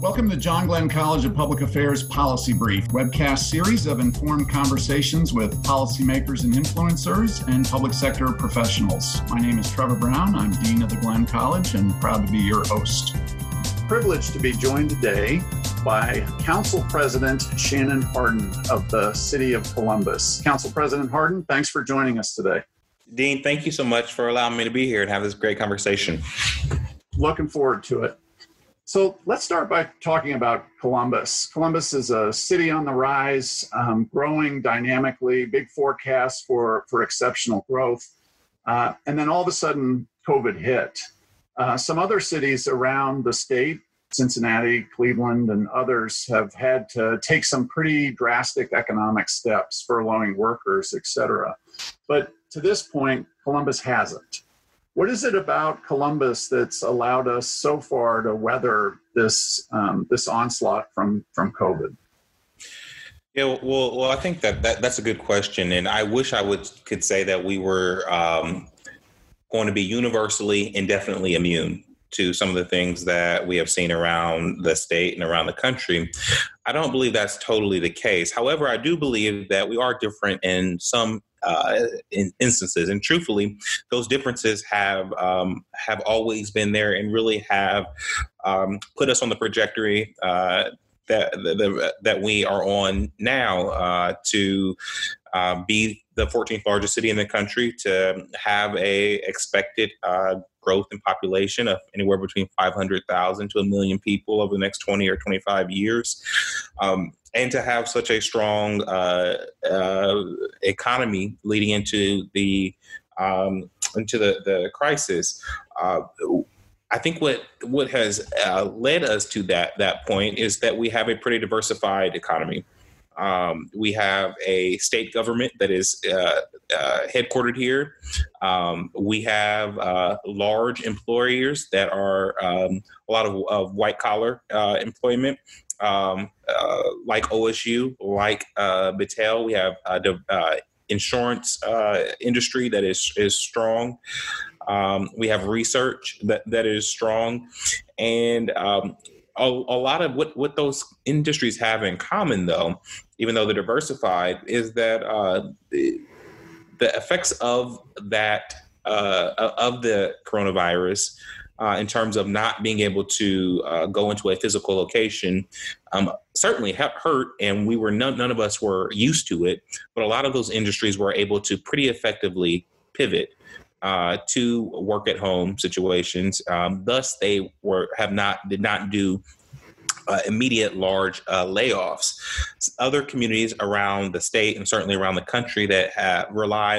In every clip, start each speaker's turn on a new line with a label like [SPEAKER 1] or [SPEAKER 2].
[SPEAKER 1] Welcome to John Glenn College of Public Affairs Policy Brief, webcast series of informed conversations with policymakers and influencers and public sector professionals. My name is Trevor Brown. I'm Dean of the Glenn College and proud to be your host. Privileged to be joined today by Council President Shannon Hardin of the City of Columbus. Council President Hardin, thanks for joining us today.
[SPEAKER 2] Dean, thank you so much for allowing me to be here and have this great conversation.
[SPEAKER 1] Looking forward to it. So let's start by talking about Columbus. Columbus is a city on the rise, um, growing dynamically, big forecasts for, for exceptional growth. Uh, and then all of a sudden, COVID hit. Uh, some other cities around the state, Cincinnati, Cleveland, and others, have had to take some pretty drastic economic steps, furloughing workers, et cetera. But to this point, Columbus hasn't. What is it about Columbus that's allowed us so far to weather this um, this onslaught from from COVID?
[SPEAKER 2] Yeah, well, well, I think that, that that's a good question, and I wish I would could say that we were um, going to be universally indefinitely immune to some of the things that we have seen around the state and around the country. I don't believe that's totally the case. However, I do believe that we are different in some uh, in instances. And truthfully, those differences have um, have always been there and really have um, put us on the trajectory. Uh, that, that, that we are on now uh, to uh, be the 14th largest city in the country, to have a expected uh, growth in population of anywhere between 500,000 to a million people over the next 20 or 25 years. Um, and to have such a strong uh, uh, economy leading into the um, into the the crisis. I think what what has uh, led us to that that point is that we have a pretty diversified economy. Um, we have a state government that is uh, uh, headquartered here. Um, we have uh, large employers that are um, a lot of, of white collar uh, employment um, uh, like OSU, like uh, Battelle, we have the uh, insurance industry that is is strong. Um, we have research that, that is strong, and um, a, a, lot of what, what those industries have in common, though, even though they're diversified, is that uh, the, the effects of that of the coronavirus uh, in terms of not being able to uh, go into a physical location um, certainly hurt and we were none, none of us were used to it but a lot of those industries were able to pretty effectively pivot uh, to work at home situations um, thus they were have not did not do uh, immediate large uh, layoffs. Other communities around the state and certainly around the country that have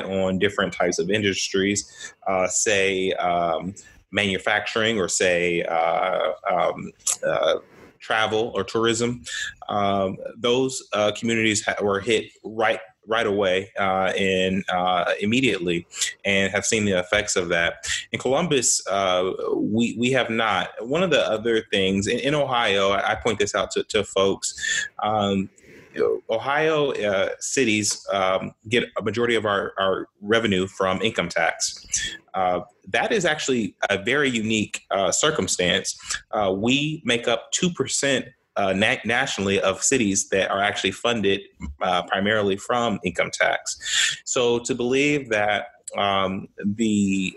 [SPEAKER 2] on different types of industries, uh, say um, manufacturing or say uh, um, uh, travel or tourism, um, those uh, communities ha- were hit right right away uh, and uh, immediately and have seen the effects of that. In Columbus, uh, we, we have not. One of the other things in, in Ohio, I, point this out to, to folks, um, Ohio uh, cities um, get a majority of our, our revenue from income tax. Uh, that is actually a very unique uh, circumstance. Uh, we make up 2% uh, na- nationally of cities that are actually funded uh, primarily from income tax. So to believe that um, the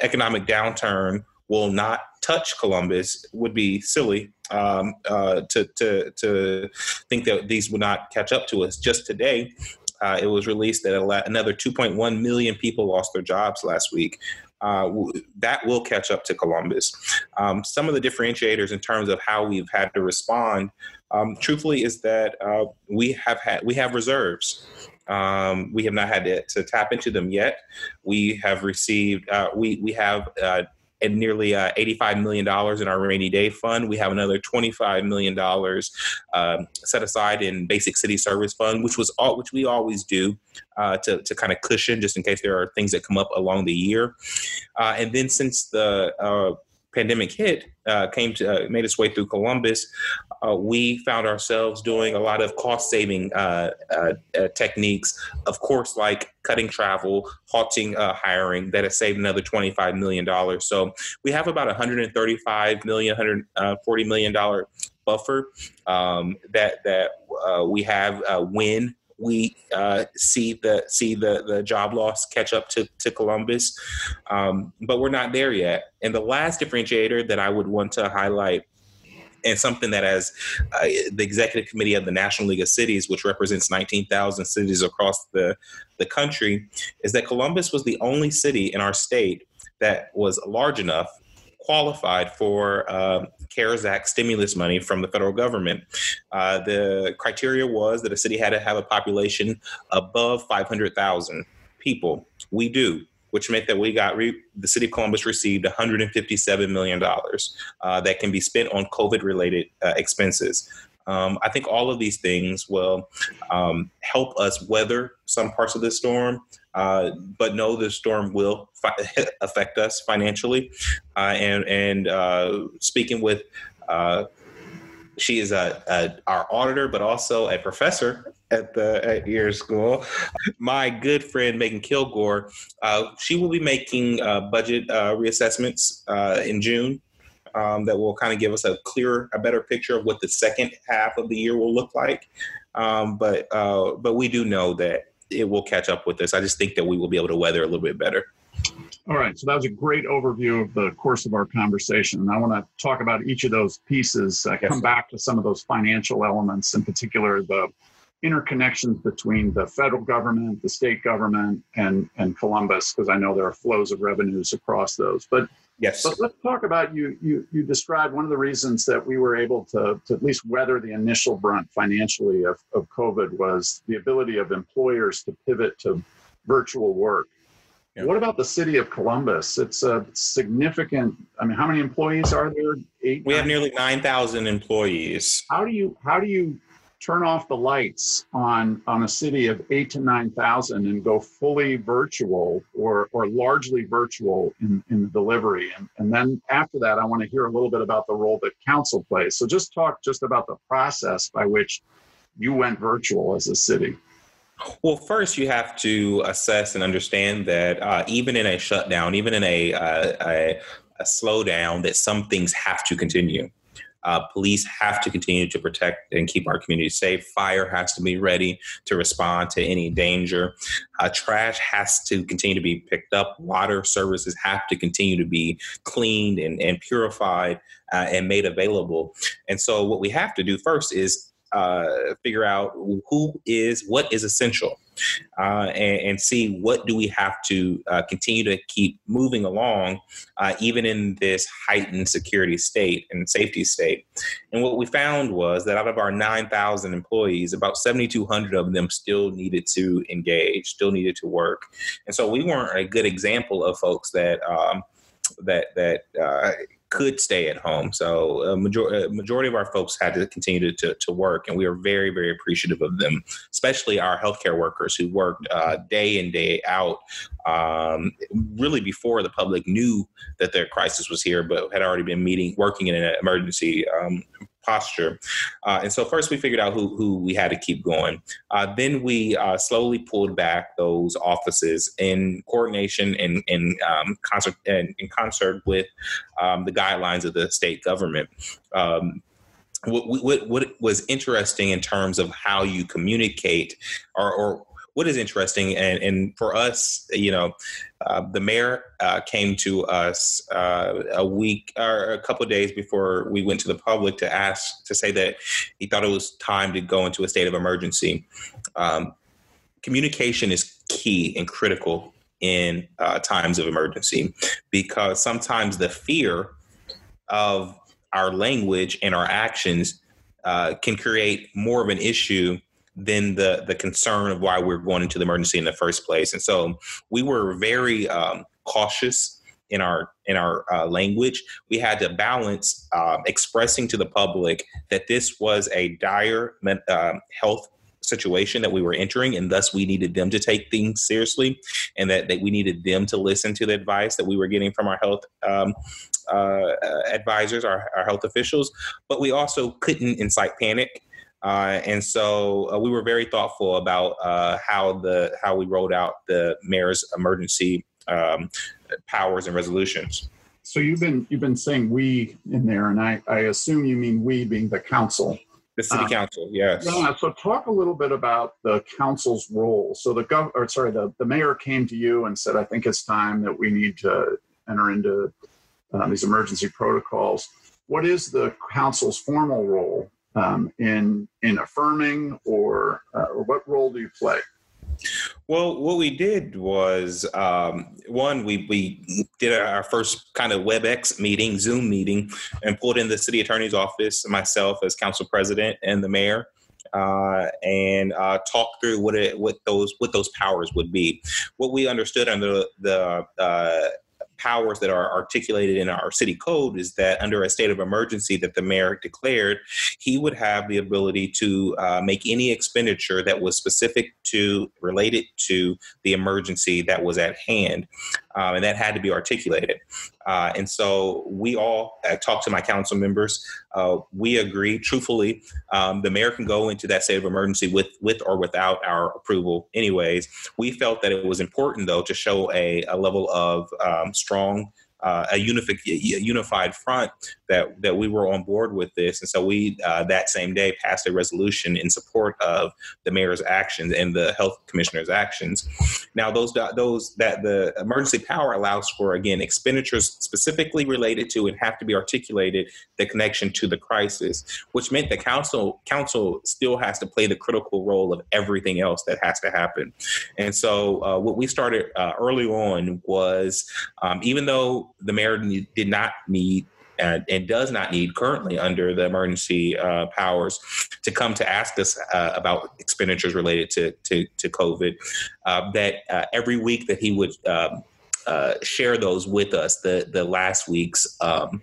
[SPEAKER 2] economic downturn will not touch Columbus would be silly um, uh, to, to, to think that these would not catch up to us. Just today, uh, it was released that another 2.1 million people lost their jobs last week. Uh, that will catch up to Columbus. Um, some of the differentiators in terms of how we've had to respond, um, truthfully, is that uh, we have had we have reserves. Um, we have not had to, to, tap into them yet. We have received uh, we we have uh, nearly uh, $85 million in our rainy day fund. We have another $25 million um, set aside in basic city service fund, which was all, which we always do uh, to, to kind of cushion just in case there are things that come up along the year. Uh, and then since the uh, pandemic hit, uh, came to uh, made its way through Columbus, uh, we found ourselves doing a lot of cost saving uh, uh, uh, techniques. Of course, like cutting travel, halting hiring, that has saved another twenty five million dollars. So we have about 135 million, 140 million dollar buffer um, that that we have when we uh, see the see the the job loss catch up to to Columbus, um, but we're not there yet. And the last differentiator that I would want to highlight. And something that, as uh, the executive committee of the National League of Cities, which represents 19,000 cities across the, the country, is that Columbus was the only city in our state that was large enough qualified for uh, CARES Act stimulus money from the federal government. Uh, the criteria was that a city had to have a population above 500,000 people. We do. Which meant that we got re- the city of Columbus received 157 million dollars uh, that can be spent on COVID-related uh, expenses. Um, I think all of these things will um, help us weather some parts of the storm, uh, but no, the storm will fi- affect us financially. Uh, and and uh, speaking with, uh, she is a, a, our auditor, but also a professor at the at your school. My good friend Megan Kilgore, uh, she will be making budget reassessments in June. Um, that will kind of give us a clearer, a better picture of what the second half of the year will look like. Um, but but we do know that it will catch up with us. I just think that we will be able to weather a little bit better.
[SPEAKER 1] All right, so that was a great overview of the course of our conversation. And I want to talk about each of those pieces, uh, come back to some of those financial elements, in particular the interconnections between the federal government, the state government, and, and Columbus, because I know there are flows of revenues across those. But
[SPEAKER 2] Yes.
[SPEAKER 1] But let's talk about you. You you described one of the reasons that we were able to, to at least weather the initial brunt financially of, of COVID was the ability of employers to pivot to virtual work. Yeah. What about the city of Columbus? It's a significant. I mean, how many employees are there?
[SPEAKER 2] Eight. We nine? have nearly nine thousand employees.
[SPEAKER 1] How do you how do you turn off the lights on on a city of eight to nine thousand and go fully virtual or or largely virtual in, in the delivery. And, and then after that i want to hear a little bit about the role that council plays. So just talk just about the process by which you went virtual as a city.
[SPEAKER 2] Well, first you have to assess and understand that uh, even in a shutdown, even in a, uh, a, a slowdown, that some things have to continue. Uh, police have to continue to protect and keep our community safe. Fire has to be ready to respond to any danger. Uh, trash has to continue to be picked up. Water services have to continue to be cleaned and, and purified uh, and made available. And so, what we have to do first is uh, figure out who is what is essential uh, and, and, see what do we have to uh, continue to keep moving along uh, even in this heightened security state and safety state. And what we found was that out of our 9000 employees about 7200 of them still needed to engage still needed to work. And so we weren't a good example of folks that um, that that uh, could stay at home. So a major- majority of our folks had to continue to, to, to, work, and we are very, very appreciative of them, especially our healthcare workers who worked uh, day in, day out, um, really before the public knew that their crisis was here, but had already been meeting, working in an emergency um, posture. Uh, and so first we figured out who, who we had to keep going. Uh, then we uh, slowly pulled back those offices in coordination and in um, concert and in concert with um, the guidelines of the state government. Um, what, what, what was interesting in terms of how you communicate or, or what is interesting and, and for us you know uh, the mayor uh, came to us uh, a week or a couple days before we went to the public to ask to say that he thought it was time to go into a state of emergency. Um, communication is key and critical in uh, times of emergency because sometimes the fear of our language and our actions uh, can create more of an issue than the the concern of why we're going into the emergency in the first place. And so we were very um, cautious in our in our uh, language. We had to balance uh, expressing to the public that this was a dire uh, health situation that we were entering, and thus we needed them to take things seriously, and that, that we needed them to listen to the advice that we were getting from our health um, uh, advisors, our, our health officials. But we also couldn't incite panic. Uh, and so uh, we were very thoughtful about uh, how the how we rolled out the mayor's emergency um, powers and resolutions.
[SPEAKER 1] So you've been you've been saying we in there, and I, I assume you mean we being the council.
[SPEAKER 2] The city um, council, yes.
[SPEAKER 1] Yeah. So talk a little bit about the council's role. So the gov, or sorry, the, the mayor came to you and said, "I think it's time that we need to enter into uh, these emergency protocols." What is the council's formal role um, in in affirming, or uh, or what role do you play?
[SPEAKER 2] Well, what we did was um, one, we, we did our first kind of WebEx meeting, Zoom meeting, and pulled in the city attorney's office, myself as council president, and the mayor. Uh, and uh, talk through what it, what those what those powers would be. What we understood under the uh, powers that are articulated in our city code is that under a state of emergency that the mayor declared, he would have the ability to uh, make any expenditure that was specific to related to the emergency that was at hand, um, and that had to be articulated. Uh, and so we all uh, talked to my council members. Uh, we agree, truthfully, um, the mayor can go into that state of emergency with, with or without our approval. Anyways, we felt that it was important, though, to show a, a level of um, strong uh, a, a unified front that that we were on board with this, and so we uh, that same day passed a resolution in support of the mayor's actions and the health commissioner's actions. Now, those those that the emergency power allows for again expenditures specifically related to and have to be articulated the connection to the crisis, which meant the council council still has to play the critical role of everything else that has to happen. And so, uh, what we started uh, early on was um, even though the mayor did not need and, and, does not need currently under the emergency uh, powers to come to ask us uh, about expenditures related to to, to COVID. Uh, that uh, every week that he would um, uh, share those with us, the the last week's. Um,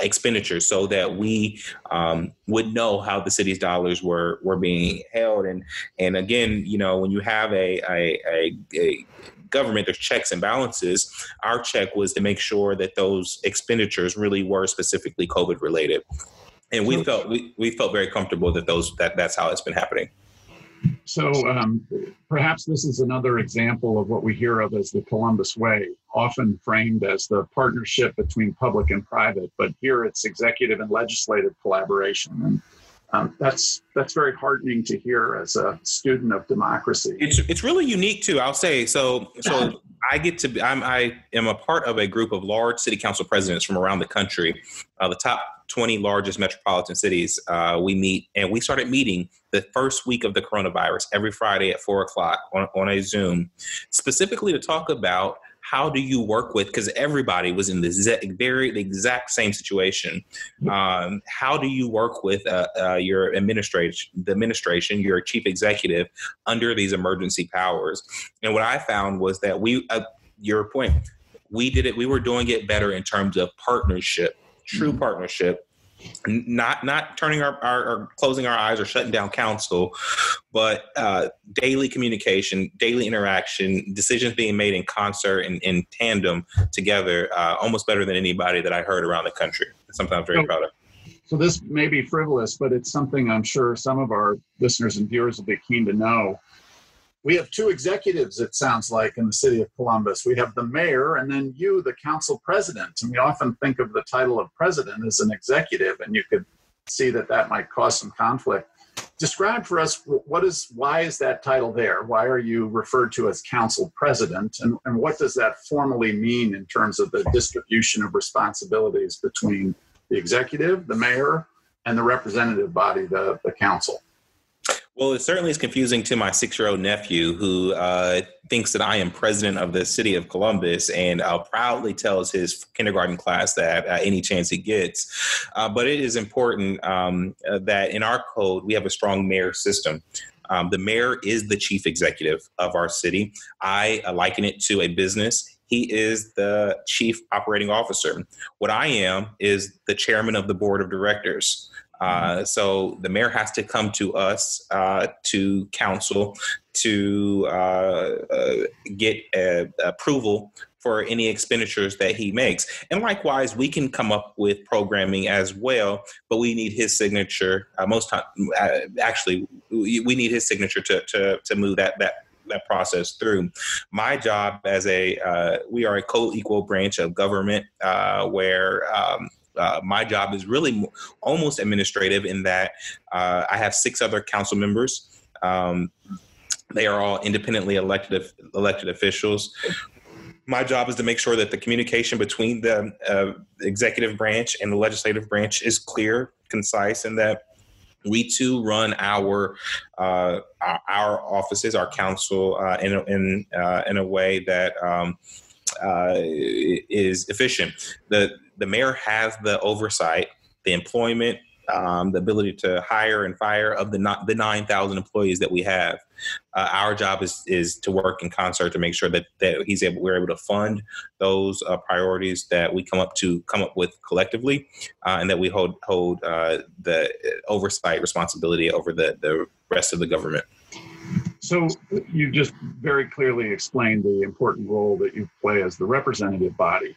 [SPEAKER 2] expenditures so that we um, would know how the city's dollars were were being held and and again you know when you have a a, a, a government, there's checks and balances. Our check was to make sure that those expenditures really were specifically COVID related. And we felt we, we felt very comfortable that those that that's how it's been happening.
[SPEAKER 1] So um, perhaps this is another example of what we hear of as the Columbus Way, often framed as the partnership between public and private, but here it's executive and legislative collaboration. And um, that's that's very heartening to hear as a student of democracy.
[SPEAKER 2] It's it's really unique too. I'll say so. So I get to be, I'm I am a part of a group of large city council presidents from around the country. Uh, the top 20 largest metropolitan cities. Uh, we meet and we started meeting the first week of the coronavirus every Friday at four o'clock on, on a Zoom, specifically to talk about how do you work with because everybody was in the very the exact same situation um, how do you work with uh, uh, your administration the administration your chief executive under these emergency powers and what i found was that we uh, your point we did it we were doing it better in terms of partnership true mm-hmm. partnership not not turning our, our, our, closing our eyes or shutting down council but uh, daily communication daily interaction decisions being made in concert and in tandem together uh, almost better than anybody that i heard around the country. Sometimes very so, proud of.
[SPEAKER 1] so this may be frivolous but it's something i'm sure some of our listeners and viewers will be keen to know we have two executives, it sounds like, in the city of Columbus. We have the mayor and then you, the council president. And we often think of the title of president as an executive, and you could see that that might cause some conflict. Describe for us what is why is that title there? Why are you referred to as council president? And, and what does that formally mean in terms of the distribution of responsibilities between the executive, the mayor, and the representative body, the, the council?
[SPEAKER 2] Well, it certainly is confusing to my six year old nephew who uh, thinks that I am president of the city of Columbus and uh, proudly tells his kindergarten class that uh, any chance he gets. Uh, but it is important um, uh, that in our code, we have a strong mayor system. Um, the mayor is the chief executive of our city. I uh, liken it to a business. He is the chief operating officer. What I am is the chairman of the board of directors. Uh, so the mayor has to come to us uh, to council to uh, uh, get approval for any expenditures that he makes. And likewise, we can come up with programming as well, but we need his signature. Uh, most time, uh, actually, we need his signature to to to move that that that process through. My job as a uh, we are a co-equal branch of government uh, where. Um, uh, my job is really almost administrative in that uh, I have six other council members. Um, they are all independently elected elected officials my job is to make sure that the communication between the uh, executive branch and the legislative branch is clear, concise, and that we too run our uh, our offices, our council, uh, in in uh, in a way that um, uh, is efficient. the The mayor has the oversight, the employment, um, the ability to hire and fire of the the nine thousand employees that we have uh, our job is is to work in concert to make sure that that he's able we're able to fund those uh, priorities that we come up to come up with collectively, uh, and that we hold hold uh, the oversight responsibility over the the rest of the government.
[SPEAKER 1] So you just very clearly explained the important role that you play as the representative body.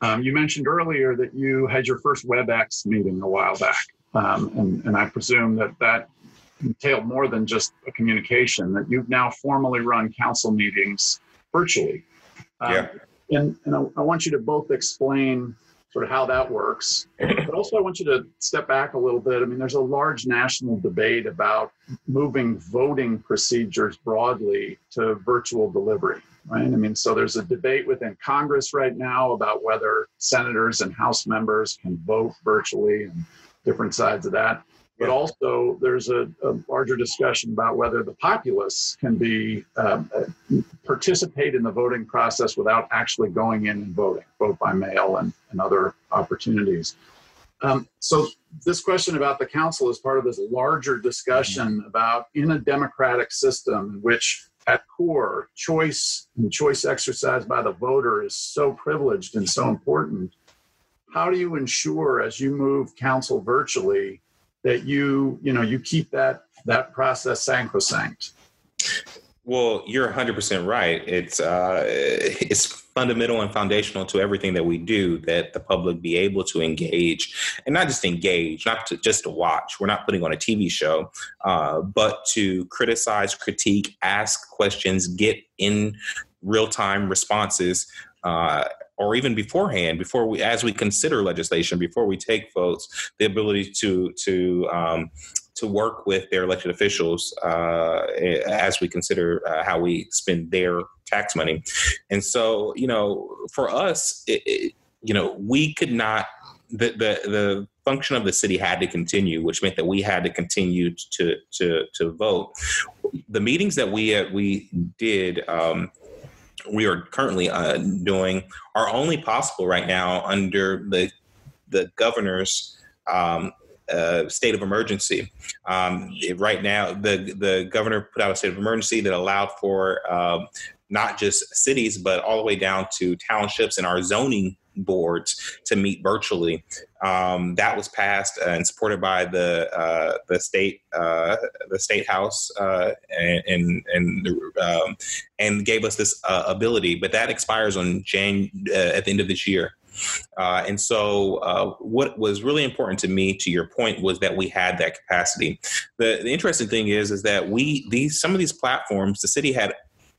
[SPEAKER 1] Um, you mentioned earlier that you had your first WebEx meeting a while back, um, and, and I presume that that entailed more than just a communication, that you've now formally run council meetings virtually.
[SPEAKER 2] Um, yeah.
[SPEAKER 1] And, and I, I, want you to both explain sort of how that works. But also, I want you to step back a little bit. I mean, there's a large national debate about moving voting procedures broadly to virtual delivery, right? I mean, so there's a debate within Congress right now about whether senators and House members can vote virtually and different sides of that. But also, there's a, a, larger discussion about whether the populace can be um, uh, participate in the voting process without actually going in and voting, vote by mail and, and other opportunities. Um, so, this question about the council is part of this larger discussion mm-hmm. about in a democratic system in which, at core, choice and choice exercised by the voter is so privileged and so important. How do you ensure, as you move council virtually, that you you know you keep that that process sacrosanct.
[SPEAKER 2] Well you're 100% right. It's uh, it's fundamental and foundational to everything that we do that the public be able to engage and not just engage not to, just to watch. We're not putting on a tv show uh, but to criticize critique ask questions get in real-time responses uh, or even beforehand, before we, as we consider legislation, before we take votes, the ability to to um, to work with their elected officials uh, as we consider uh, how we spend their tax money. And so, you know, for us, it, it, you know, we could not the, the the function of the city had to continue, which meant that we had to continue to to to vote. The meetings that we uh, we did. Um, we are currently uh, doing are only possible right now under the the governor's um, uh, state of emergency. Um, right now, the the governor put out a state of emergency that allowed for um, not just cities, but all the way down to townships and our zoning boards to meet virtually. Um, that was passed and supported by the uh, the state uh, the state house uh, and and um, and gave us this uh, ability. But that expires on Jan uh, at the end of this year. Uh, and so, uh, what was really important to me, to your point, was that we had that capacity. The, the interesting thing is, is that we these some of these platforms, the city had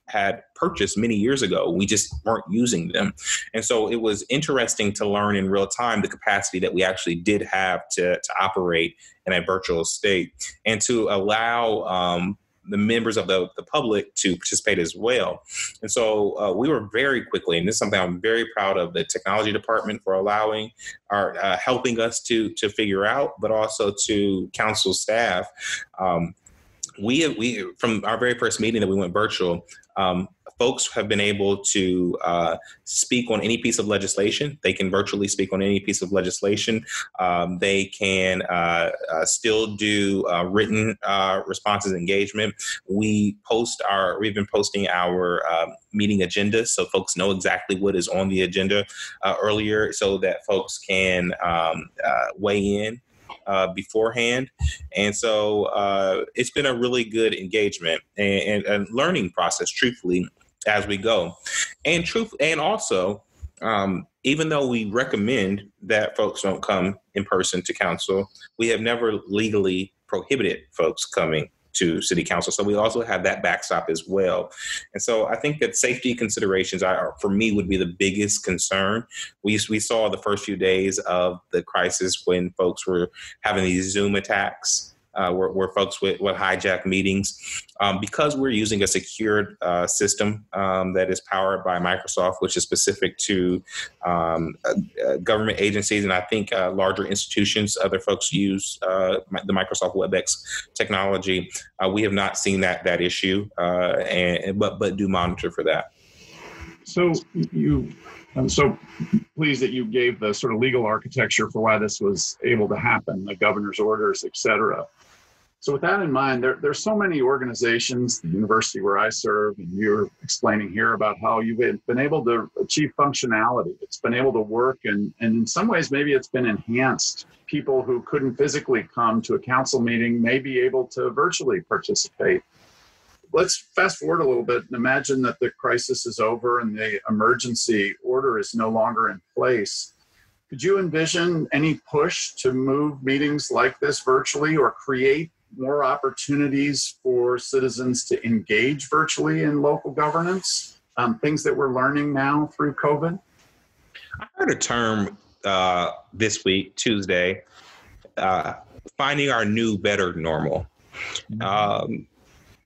[SPEAKER 2] had purchased many years ago. We just weren't using them. And so it was interesting to learn in real time the capacity that we actually did have to, to operate in a virtual state and to allow um, the members of the, the public to participate as well. And so uh, we were very quickly, and this is something I'm very proud of the technology department for allowing or uh, helping us to to figure out, but also to council staff. Um, we we from our very first meeting that we went virtual, um, folks have been able to uh, speak on any piece of legislation. They can virtually speak on any piece of legislation. Um, they can uh, uh, still do uh, written uh, responses engagement. We post our, we've been posting our um, meeting agendas so folks know exactly what is on the agenda uh, earlier so that folks can um, weigh in uh, beforehand, and so uh, it's been a really good engagement and, and, and, learning process. Truthfully, as we go, and truth, and also. Um, even though we recommend that folks don't come in person to council, we have never legally prohibited folks coming to city council. So we also have that backstop as well. And so I think that safety considerations are, for me, would be the biggest concern. We, we saw the first few days of the crisis when folks were having these Zoom attacks uh, where, where, folks would hijack meetings. Um, because we're using a secured uh, system um, that is powered by Microsoft, which is specific to um, uh, uh government agencies and I think uh, larger institutions, other folks use uh, the Microsoft WebEx technology. we have not seen that that issue, and but but do monitor for that.
[SPEAKER 1] So you I'm so pleased that you gave the sort of legal architecture for why this was able to happen, the governor's orders, et cetera. So with that in mind, there, there's so many organizations, the university where I serve, and you're explaining here about how you've been able to achieve functionality. It's been able to work, and, and in some ways, maybe it's been enhanced. People who couldn't physically come to a council meeting may be able to virtually participate. Let's fast forward a little bit and imagine that the crisis is over and the emergency order is no longer in place could you envision any push to move meetings like this virtually or create more opportunities for citizens to engage virtually in local governance, um, things that we're learning now through COVID?
[SPEAKER 2] I heard a term uh, this week, Tuesday, uh, finding our new, better normal. Mm-hmm. Um,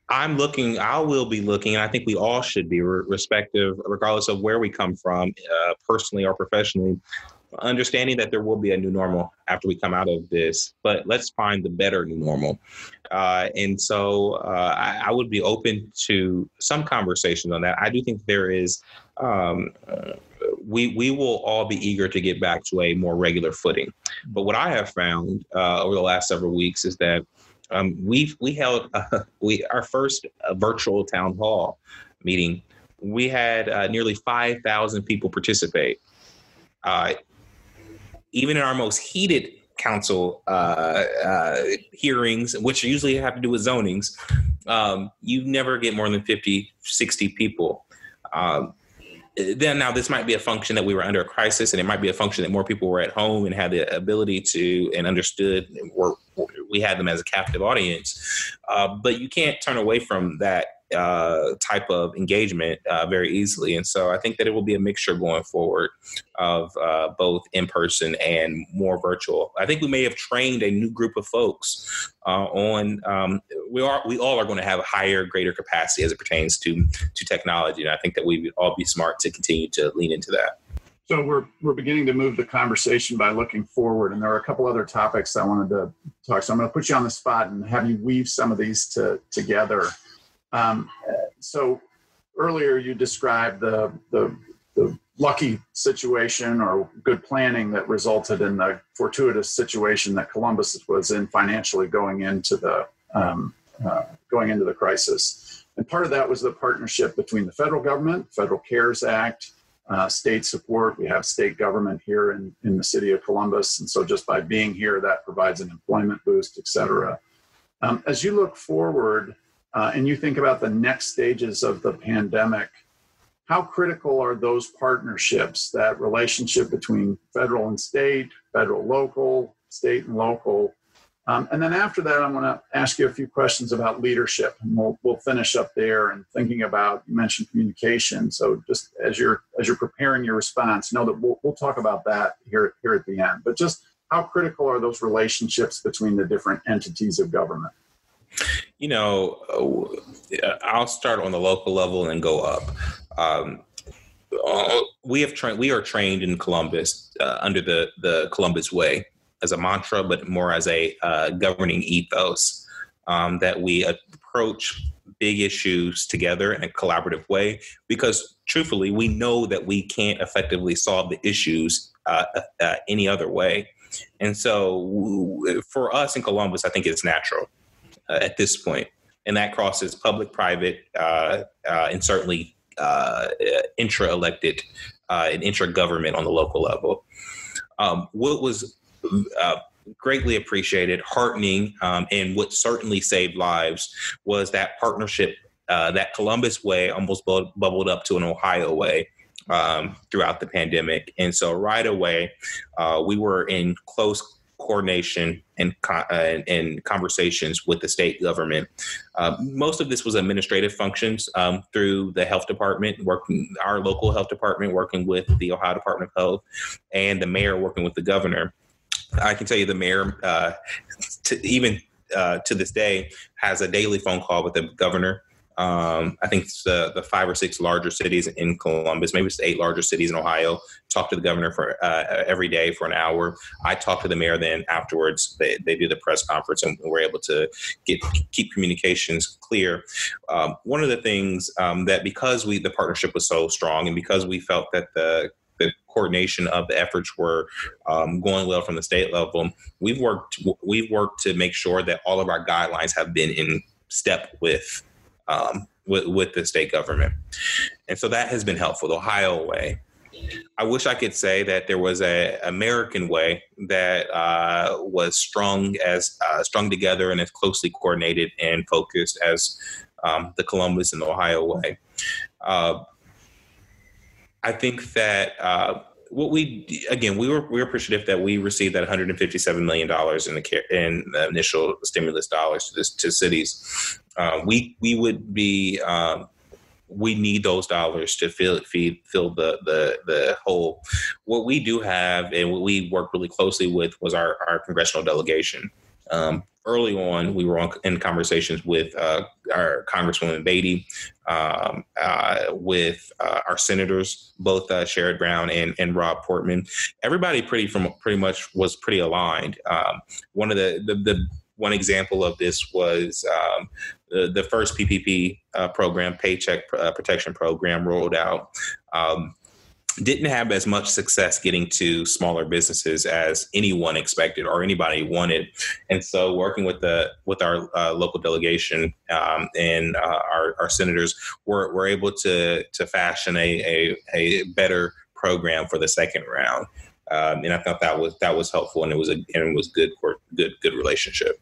[SPEAKER 2] I'm looking, I will be looking, and I think we all should be, respective, regardless of where we come from, uh, personally or professionally, understanding that there will be a new normal after we come out of this, but let's find the better new normal. Uh, and so uh, I, I, would be open to some conversations on that. I do think there is. Um, we we will all be eager to get back to a more regular footing. But what I have found uh, over the last several weeks is that um, we we held we our first uh, virtual town hall meeting. We had uh, nearly five thousand people participate. Uh, even in our most heated council uh, uh, hearings, which usually have to do with zonings, um, you never get more than 50, 60 people. Um, then now this might be a function that we were under a crisis and it might be a function that more people were at home and had the ability to and understood or we had them as a captive audience uh, but you can't turn away from that uh, type of engagement uh, very easily. And so I think that it will be a mixture going forward of uh, both in person and more virtual. I think we may have trained a new group of folks uh, on. Um, we are we all are going to have a higher, greater capacity as it pertains to to technology, and I think that we would all be smart to continue to lean into that.
[SPEAKER 1] So we're we're beginning to move the conversation by looking forward, and there are a couple other topics I wanted to talk. So I'm going to put you on the spot and have you weave some of these to, together. Um, so earlier you described the, the, the lucky situation or good planning that resulted in the fortuitous situation that Columbus was in financially going into the um, uh, going into the crisis. And part of that was the partnership between the federal government, Federal CARES Act, uh, state support. We have state government here in, in the city of Columbus. And so just by being here, that provides an employment boost, et cetera. Um, as you look forward, uh, and you think about the next stages of the pandemic, how critical are those partnerships, that relationship between federal and state, federal, local, state and local? Um, and then after that, I'm going to ask you a few questions about leadership, and we'll, we'll finish up there and thinking about you mentioned communication. So just as you're as you're preparing your response, know that we'll, we'll talk about that here here at the end. But just how critical are those relationships between the different entities of government?
[SPEAKER 2] You know, uh, I'll start on the local level and go up. Um, uh, we have trained. We are trained in Columbus uh, under the the Columbus Way as a mantra, but more as a uh, governing ethos um, that we approach big issues together in a collaborative way. Because truthfully, we know that we can't effectively solve the issues uh, uh, any other way. And so, for us in Columbus, I think it's natural uh, at this point, and that crosses public, private, uh, uh, and certainly intra-elected and intra-government on the local level. Um, what was greatly appreciated, heartening, um, and what certainly saved lives was that partnership, uh, that Columbus way almost bu- bubbled up to an Ohio way. Um, throughout the pandemic. And so, right away, uh, we were in close coordination and, uh, and conversations with the state government. Uh, most of this was administrative functions um, through the health department, working our local health department, working with the Ohio Department of Health, and the mayor working with the governor. I can tell you, the mayor, uh, to, even uh, to this day, has a daily phone call with the governor um, I think the, the five or six larger cities in Columbus, maybe it's the eight larger cities in Ohio. Talk to the governor for uh, every day for an hour. I talk to the mayor then afterwards. They, they do the press conference and we're able to get keep communications clear. Um, one of the things um, that because we the partnership was so strong and because we felt that the the coordination of the efforts were um, going well from the state level. We've worked we've worked to make sure that all of our guidelines have been in step with um, with, with the state government. And so that has been helpful, the Ohio way. I wish I could say that there was a American way that uh, was strung as uh, strung together and as closely coordinated and focused as um, the Columbus and the Ohio way. Uh, I think that uh, what we again we were we were appreciative that we received that 157 million dollars in the in the initial stimulus dollars to this to cities. Uh, we we would be um, we need those dollars to fill feed fill the the the hole. What we do have and what we work really closely with was our our congressional delegation. Um, early on, we were on, in conversations with uh, our Congresswoman Beatty, um, uh, with uh, our senators, both uh, Sherrod Brown and, and Rob Portman. Everybody pretty from pretty much was pretty aligned. Um, one of the, the, the one example of this was um, the, the first PPP uh, program, Paycheck uh, Protection Program, rolled out. Um, didn't have as much success getting to smaller businesses as anyone expected or anybody wanted and so working with the with our uh, local delegation um, and uh, our, our senators we're, we're able to to fashion a, a, a better program for the second round um, and I thought that was that was helpful and it was a and it was good good good relationship.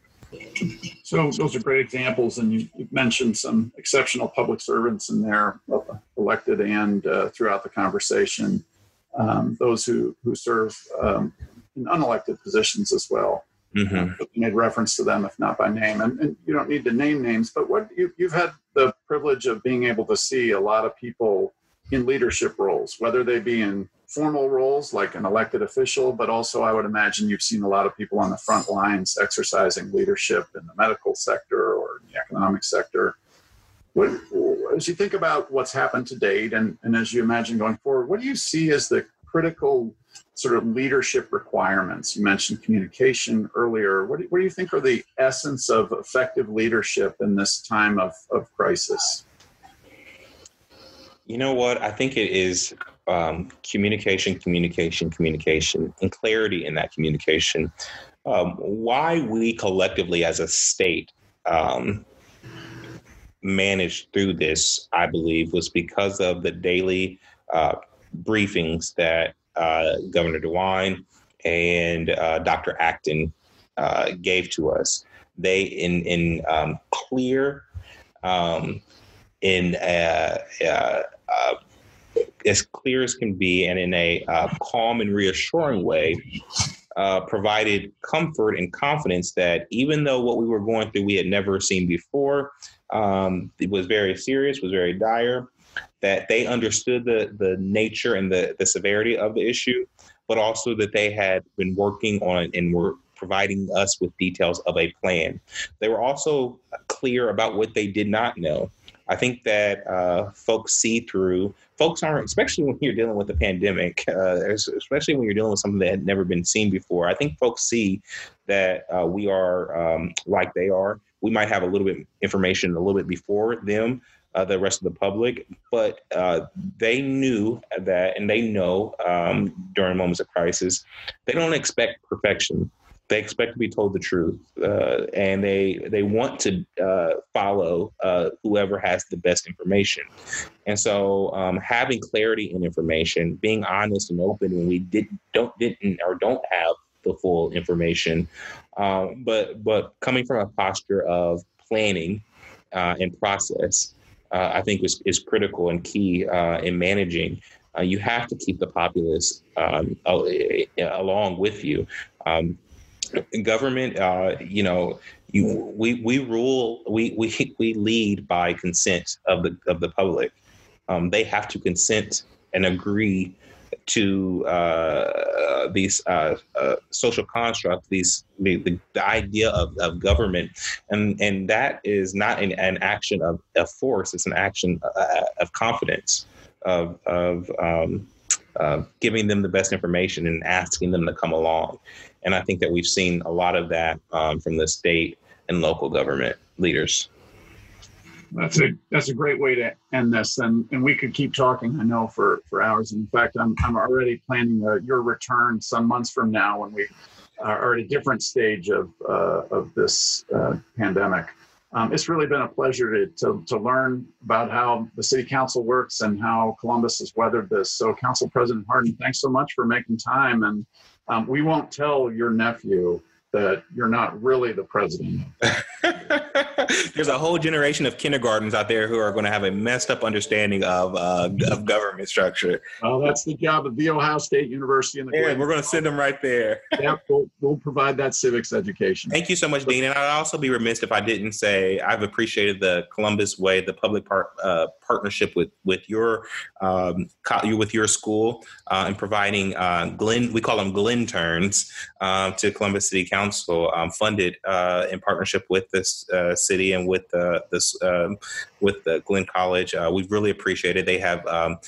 [SPEAKER 1] So those are great examples, and you, have mentioned some exceptional public servants in there, elected and uh, throughout the conversation. Um, those who who serve um, in unelected positions as well. Mm-hmm. Uh, you made reference to them, if not by name, and, and, you don't need to name names. But what you, you've had the privilege of being able to see a lot of people in leadership roles, whether they be in formal roles like an elected official, but also I would imagine you've seen a lot of people on the front lines exercising leadership in the medical sector or the economic sector. What, as you think about what's happened to date and, and as you imagine going forward, what do you see as the critical sort of leadership requirements? You mentioned communication earlier. What do, what do you think are the essence of effective leadership in this time of, of crisis?
[SPEAKER 2] You know what? I think it is um, communication, communication, communication, and clarity in that communication. Um, why we collectively as a state um, managed through this, I believe, was because of the daily uh, briefings that uh, Governor DeWine and uh, Dr. Acton uh, gave to us. They, in in um, clear, um, in uh, uh, as clear as can be and in a uh, calm and reassuring way uh, provided comfort and confidence that even though what we were going through we had never seen before um, it was very serious was very dire that they understood the the nature and the the severity of the issue but also that they had been working on and were providing us with details of a plan. They were also clear about what they did not know I think that uh, folks see through, folks aren't, especially when you're dealing with a pandemic, uh, especially when you're dealing with something that had never been seen before. I think folks see that uh, we are um, like they are. We might have a little bit information a little bit before them, uh, the rest of the public, but uh, they knew that, and they know um, during moments of crisis, they don't expect perfection they expect to be told the truth, uh, and they they want to uh, follow uh, whoever has the best information. And so, um, having clarity in information, being honest and open when we did don't didn't or don't have the full information. Um, but but coming from a posture of planning uh, and process, uh, I think is, is critical and key uh, in managing. You have to keep the populace um, along with you. Um, government, uh, you know, you, we we rule, we we we lead by consent of the of the public. Um, they have to consent and agree to uh, these uh, uh, social constructs, these the, the, the, idea of, of government, and and that is not an, an action of, of force; it's an action uh, of confidence, of of um, giving them the best information and asking them to come along. And I think that we've seen a lot of that um, from the state and local government leaders.
[SPEAKER 1] That's a that's a great way to end this, and and we could keep talking. I know for for hours. In fact, I'm I'm already planning uh, your return some months from now when we are at a different stage of uh, of this uh, pandemic. Um, it's really been a pleasure to, to, to learn about how the city council works and how Columbus has weathered this. So, Council President Hardin, thanks so much for making time. And um, we won't tell your nephew that you're not really the president.
[SPEAKER 2] There's a whole generation of kindergartens out there who are going to have a messed up understanding of uh, of government structure.
[SPEAKER 1] Well, that's the job of the Ohio State University.
[SPEAKER 2] And the yeah, we're going to send them right there.
[SPEAKER 1] yeah, we'll, we'll provide that civics education.
[SPEAKER 2] Thank you so much, Dean. And I'd also be remiss if I didn't say I've appreciated the Columbus Way, the public part, uh, partnership with with your um, with your school uh, and providing uh, Glenn. We call them Glenn turns uh, to Columbus City Council, um, funded uh, in partnership with this uh, city and with uh, this um, with the Glenn College. Uh, we've really appreciated. They have um,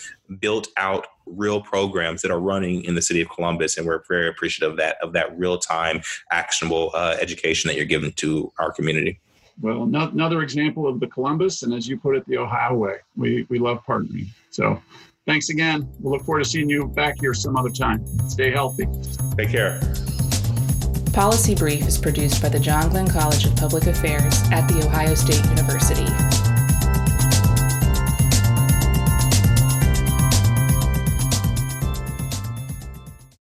[SPEAKER 2] built out real programs that are running in the city of Columbus, and we're very appreciative of that of that real time, actionable uh, education that you're giving to our community.
[SPEAKER 1] Well, another example of the Columbus, and as you put it, the Ohio way. We we love partnering. So. Thanks again. We'll look forward to seeing you back here some other time. Stay healthy.
[SPEAKER 2] Take care.
[SPEAKER 3] Policy Brief is produced by the John Glenn College of Public Affairs at The Ohio State University.